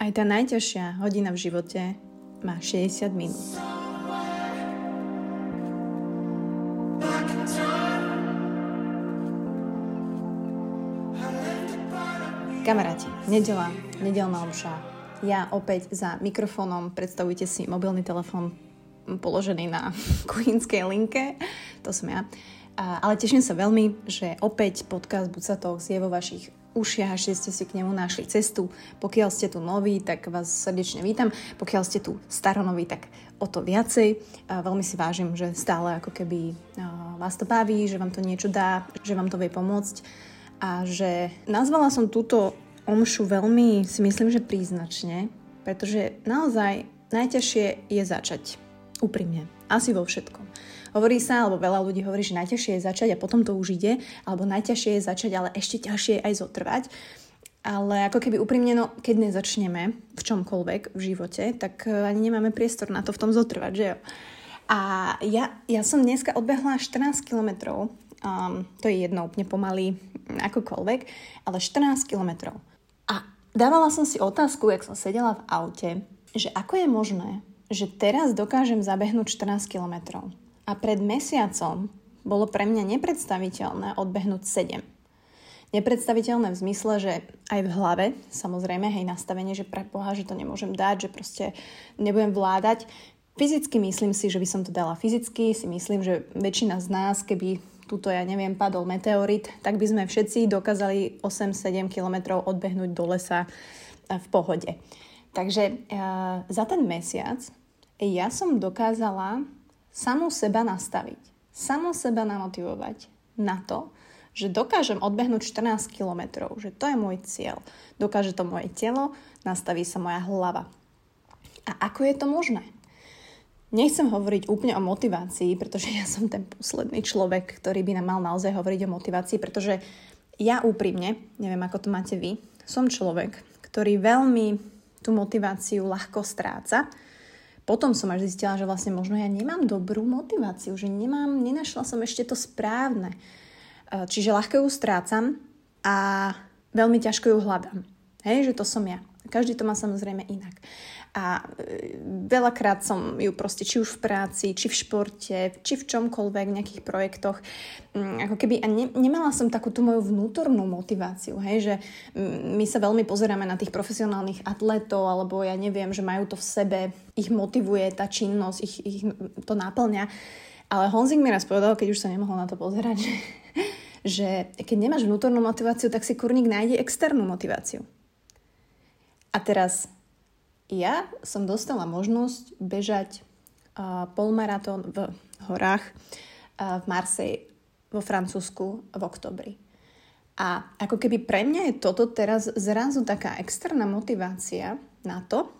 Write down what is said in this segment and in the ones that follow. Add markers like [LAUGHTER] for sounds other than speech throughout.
Aj tá najťažšia hodina v živote má 60 minút. Kamaráti, nedela, nedelná omša. Ja opäť za mikrofónom, predstavujte si mobilný telefón položený na [LAUGHS] kuchynskej linke, to som ja. Ale teším sa veľmi, že opäť podcast Buca Talks je vo vašich ušiach, že ste si k nemu našli cestu. Pokiaľ ste tu noví, tak vás srdečne vítam. Pokiaľ ste tu staronoví, tak o to viacej. Veľmi si vážim, že stále ako keby vás to baví, že vám to niečo dá, že vám to vie pomôcť. A že nazvala som túto omšu veľmi, si myslím, že príznačne, pretože naozaj najťažšie je začať. Úprimne. Asi vo všetkom. Hovorí sa, alebo veľa ľudí hovorí, že najťažšie je začať a potom to už ide, alebo najťažšie je začať, ale ešte ťažšie je aj zotrvať. Ale ako keby úprimne, no, keď nezačneme v čomkoľvek v živote, tak e, ani nemáme priestor na to v tom zotrvať, že jo? A ja, ja som dneska odbehla 14 kilometrov, um, to je jedno úplne pomaly akokoľvek, ale 14 kilometrov. A dávala som si otázku, jak som sedela v aute, že ako je možné, že teraz dokážem zabehnúť 14 kilometrov. A pred mesiacom bolo pre mňa nepredstaviteľné odbehnúť 7. Nepredstaviteľné v zmysle, že aj v hlave, samozrejme, hej, nastavenie, že pre Boha, že to nemôžem dať, že proste nebudem vládať. Fyzicky myslím si, že by som to dala fyzicky, si myslím, že väčšina z nás, keby túto, ja neviem, padol meteorit, tak by sme všetci dokázali 8-7 kilometrov odbehnúť do lesa v pohode. Takže uh, za ten mesiac ja som dokázala samú seba nastaviť, samú seba namotivovať na to, že dokážem odbehnúť 14 kilometrov, že to je môj cieľ. Dokáže to moje telo, nastaví sa moja hlava. A ako je to možné? Nechcem hovoriť úplne o motivácii, pretože ja som ten posledný človek, ktorý by nám mal naozaj hovoriť o motivácii, pretože ja úprimne, neviem ako to máte vy, som človek, ktorý veľmi tú motiváciu ľahko stráca potom som až zistila, že vlastne možno ja nemám dobrú motiváciu, že nemám, nenašla som ešte to správne. E, čiže ľahko ju strácam a veľmi ťažko ju hľadám. Hej, že to som ja. Každý to má samozrejme inak. A e, veľakrát som ju proste, či už v práci, či v športe, či v čomkoľvek, v nejakých projektoch, mm, ako keby, a ne, nemala som takú tú moju vnútornú motiváciu, hej, že mm, my sa veľmi pozeráme na tých profesionálnych atletov, alebo ja neviem, že majú to v sebe, ich motivuje tá činnosť, ich, ich to náplňa. Ale Honzik mi raz povedal, keď už sa nemohol na to pozerať, že, [LAUGHS] že keď nemáš vnútornú motiváciu, tak si kurník nájde externú motiváciu. A teraz ja som dostala možnosť bežať uh, polmaratón v horách uh, v Marseille vo Francúzsku v oktobri. A ako keby pre mňa je toto teraz zrazu taká externá motivácia na to,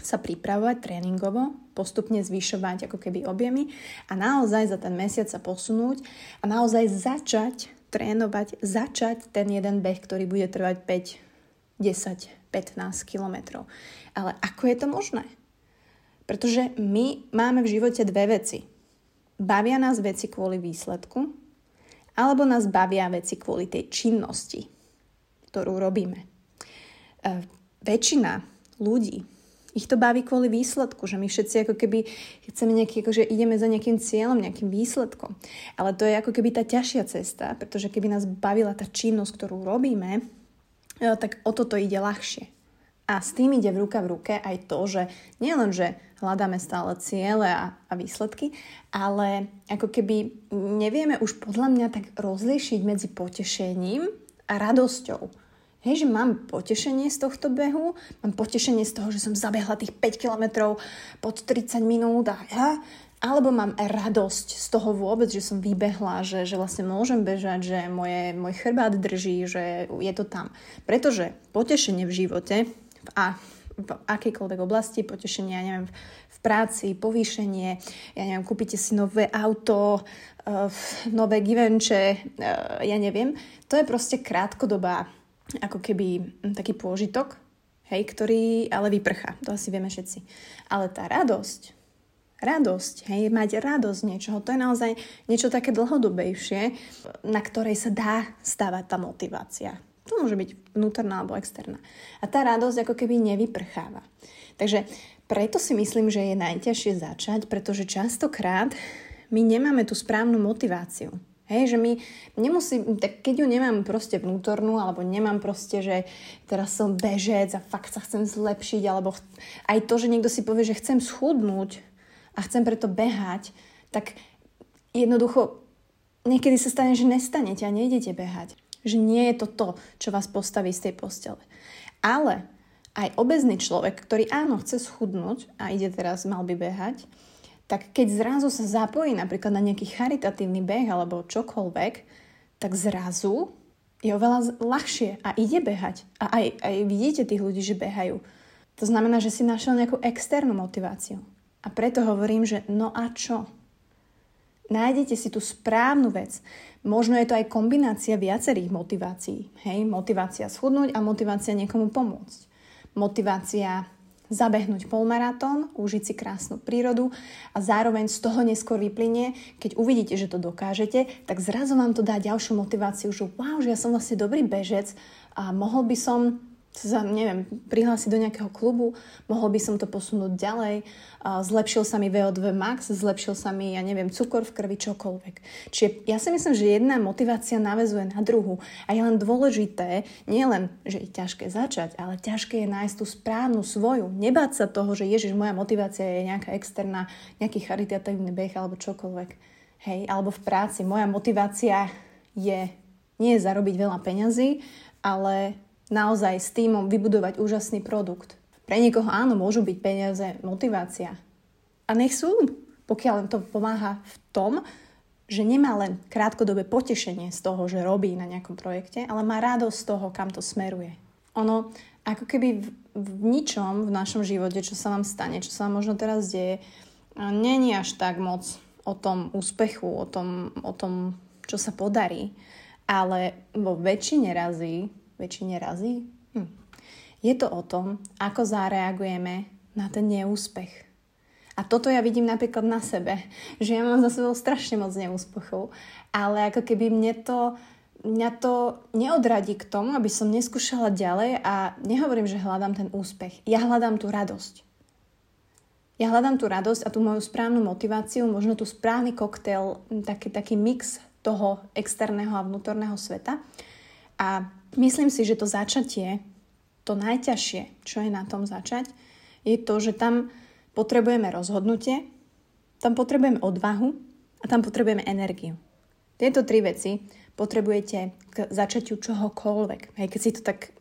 sa pripravovať tréningovo, postupne zvyšovať ako keby objemy a naozaj za ten mesiac sa posunúť a naozaj začať trénovať, začať ten jeden beh, ktorý bude trvať 5, 10, 15 kilometrov. Ale ako je to možné? Pretože my máme v živote dve veci. Bavia nás veci kvôli výsledku, alebo nás bavia veci kvôli tej činnosti, ktorú robíme. E, väčšina ľudí, ich to baví kvôli výsledku, že my všetci ako keby chceme nejaký, akože ideme za nejakým cieľom, nejakým výsledkom. Ale to je ako keby tá ťažšia cesta, pretože keby nás bavila tá činnosť, ktorú robíme, tak o toto ide ľahšie. A s tým ide v ruka v ruke aj to, že nielen, že hľadáme stále ciele a, a výsledky, ale ako keby nevieme už podľa mňa tak rozlíšiť medzi potešením a radosťou. Hej, že mám potešenie z tohto behu, mám potešenie z toho, že som zabehla tých 5 kilometrov pod 30 minút a ja, alebo mám radosť z toho vôbec, že som vybehla, že, že vlastne môžem bežať, že moje, môj chrbát drží, že je to tam. Pretože potešenie v živote a v akejkoľvek oblasti, potešenie, ja neviem, v práci, povýšenie, ja neviem, kúpite si nové auto, uh, nové givenče, uh, ja neviem. To je proste krátkodobá, ako keby taký pôžitok, hej, ktorý ale vyprchá. To asi vieme všetci. Ale tá radosť, radosť, hej, mať radosť niečoho, to je naozaj niečo také dlhodobejšie, na ktorej sa dá stavať tá motivácia. To môže byť vnútorná alebo externá. A tá radosť ako keby nevyprcháva. Takže preto si myslím, že je najťažšie začať, pretože častokrát my nemáme tú správnu motiváciu. Hej, že my nemusím, tak keď ju nemám proste vnútornú, alebo nemám proste, že teraz som bežec a fakt sa chcem zlepšiť, alebo aj to, že niekto si povie, že chcem schudnúť a chcem preto behať, tak jednoducho niekedy sa stane, že nestanete a nejdete behať. Že nie je to to, čo vás postaví z tej postele. Ale aj obezný človek, ktorý áno, chce schudnúť a ide teraz, mal by behať, tak keď zrazu sa zapojí napríklad na nejaký charitatívny beh alebo čokoľvek, tak zrazu je oveľa ľahšie a ide behať. A aj, aj vidíte tých ľudí, že behajú. To znamená, že si našiel nejakú externú motiváciu. A preto hovorím, že no a čo? Nájdete si tú správnu vec. Možno je to aj kombinácia viacerých motivácií. Hej? Motivácia schudnúť a motivácia niekomu pomôcť. Motivácia zabehnúť polmaratón, užiť si krásnu prírodu a zároveň z toho neskôr vyplynie, keď uvidíte, že to dokážete, tak zrazu vám to dá ďalšiu motiváciu, že wow, že ja som vlastne dobrý bežec a mohol by som sa, neviem, prihlásiť do nejakého klubu, mohol by som to posunúť ďalej, zlepšil sa mi VO2 max, zlepšil sa mi, ja neviem, cukor v krvi, čokoľvek. Čiže ja si myslím, že jedna motivácia navezuje na druhú a je len dôležité, nie len, že je ťažké začať, ale ťažké je nájsť tú správnu svoju. Nebáť sa toho, že ježiš, moja motivácia je nejaká externá, nejaký charitatívny beh alebo čokoľvek. Hej, alebo v práci. Moja motivácia je nie je zarobiť veľa peňazí, ale naozaj s týmom vybudovať úžasný produkt. Pre niekoho áno, môžu byť peniaze motivácia. A nech sú, pokiaľ len to pomáha v tom, že nemá len krátkodobé potešenie z toho, že robí na nejakom projekte, ale má radosť z toho, kam to smeruje. Ono ako keby v, v ničom v našom živote, čo sa vám stane, čo sa vám možno teraz deje, není až tak moc o tom úspechu, o tom, o tom čo sa podarí, ale vo väčšine razy väčšine razy? Hm. Je to o tom, ako zareagujeme na ten neúspech. A toto ja vidím napríklad na sebe, že ja mám za sebou strašne moc neúspechov, ale ako keby mne to, mňa to neodradí k tomu, aby som neskúšala ďalej a nehovorím, že hľadám ten úspech. Ja hľadám tú radosť. Ja hľadám tú radosť a tú moju správnu motiváciu, možno tú správny koktail, taký, taký mix toho externého a vnútorného sveta. A Myslím si, že to začatie, to najťažšie, čo je na tom začať, je to, že tam potrebujeme rozhodnutie, tam potrebujeme odvahu a tam potrebujeme energiu. Tieto tri veci potrebujete k začatiu čohokoľvek. Hej, keď si to tak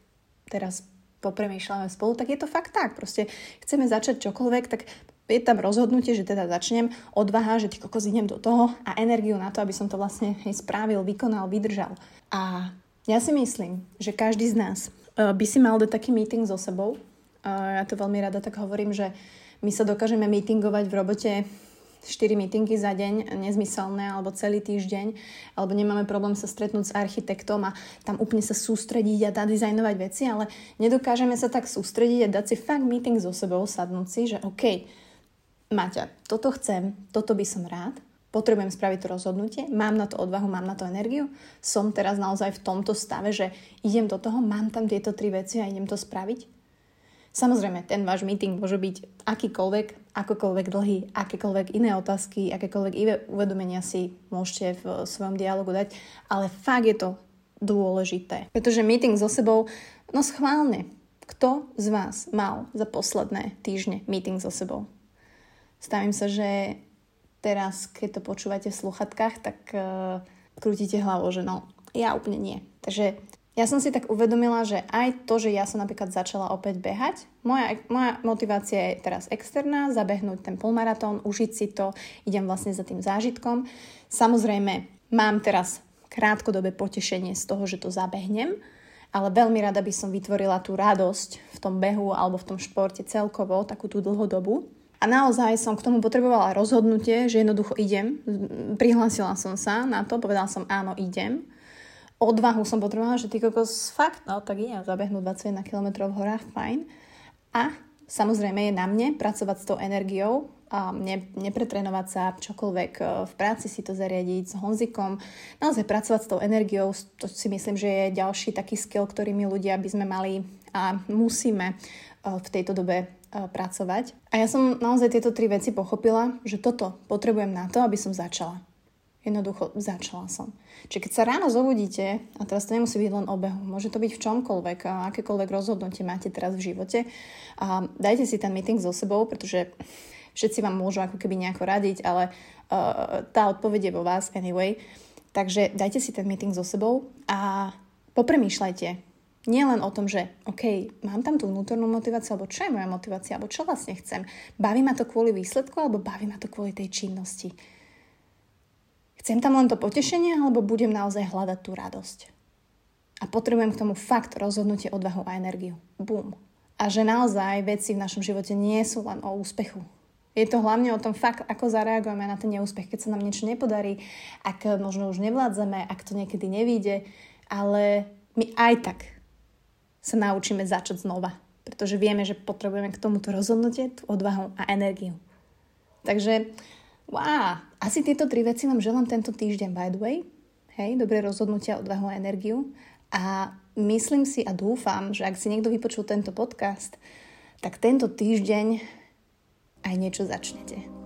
teraz popremýšľame spolu, tak je to fakt tak. Proste chceme začať čokoľvek, tak je tam rozhodnutie, že teda začnem, odvaha, že kokos idem do toho a energiu na to, aby som to vlastne spravil, vykonal, vydržal. A ja si myslím, že každý z nás uh, by si mal dať taký meeting so sebou. Ja to veľmi rada tak hovorím, že my sa dokážeme meetingovať v robote 4 meetingy za deň, nezmyselné, alebo celý týždeň, alebo nemáme problém sa stretnúť s architektom a tam úplne sa sústrediť a dizajnovať veci, ale nedokážeme sa tak sústrediť a dať si fakt meeting so sebou, sadnúť si, že OK, Maťa, toto chcem, toto by som rád, potrebujem spraviť to rozhodnutie, mám na to odvahu, mám na to energiu, som teraz naozaj v tomto stave, že idem do toho, mám tam tieto tri veci a idem to spraviť. Samozrejme, ten váš meeting môže byť akýkoľvek, akokoľvek dlhý, akékoľvek iné otázky, akékoľvek iné uvedomenia si môžete v svojom dialogu dať, ale fakt je to dôležité. Pretože meeting so sebou, no schválne, kto z vás mal za posledné týždne meeting so sebou? Stavím sa, že teraz, keď to počúvate v sluchatkách, tak uh, krútite hlavou, že no, ja úplne nie. Takže ja som si tak uvedomila, že aj to, že ja som napríklad začala opäť behať, moja, moja motivácia je teraz externá, zabehnúť ten polmaratón, užiť si to, idem vlastne za tým zážitkom. Samozrejme, mám teraz krátkodobé potešenie z toho, že to zabehnem, ale veľmi rada by som vytvorila tú radosť v tom behu alebo v tom športe celkovo, takú tú dlhodobu. A naozaj som k tomu potrebovala rozhodnutie, že jednoducho idem. Prihlásila som sa na to, povedala som áno, idem. Odvahu som potrebovala, že ty kokos fakt, no tak idem zabehnúť 21 km v horách, fajn. A samozrejme je na mne pracovať s tou energiou, ne, nepretrenovať sa, čokoľvek e, v práci si to zariadiť s Honzikom, naozaj pracovať s tou energiou, to si myslím, že je ďalší taký skill, ktorý my ľudia by sme mali a musíme v tejto dobe e, pracovať. A ja som naozaj tieto tri veci pochopila, že toto potrebujem na to, aby som začala. Jednoducho začala som. Čiže keď sa ráno zobudíte, a teraz to nemusí byť len obehu, môže to byť v čomkoľvek, a akékoľvek rozhodnutie máte teraz v živote, a dajte si ten meeting so sebou, pretože všetci vám môžu ako keby nejako radiť, ale uh, tá odpoveď je vo vás anyway. Takže dajte si ten meeting so sebou a popremýšľajte. Nie len o tom, že OK, mám tam tú vnútornú motiváciu, alebo čo je moja motivácia, alebo čo vlastne chcem. Baví ma to kvôli výsledku, alebo baví ma to kvôli tej činnosti. Chcem tam len to potešenie, alebo budem naozaj hľadať tú radosť. A potrebujem k tomu fakt rozhodnutie, odvahu a energiu. Bum. A že naozaj veci v našom živote nie sú len o úspechu. Je to hlavne o tom fakt, ako zareagujeme na ten neúspech, keď sa nám niečo nepodarí, ak možno už nevládzeme, ak to niekedy nevíde, ale my aj tak sa naučíme začať znova, pretože vieme, že potrebujeme k tomuto rozhodnutie tú odvahu a energiu. Takže Wow, asi tieto tri veci vám želám tento týždeň, by the way. Hej, dobré rozhodnutia, odvahu a energiu. A myslím si a dúfam, že ak si niekto vypočul tento podcast, tak tento týždeň aj niečo začnete.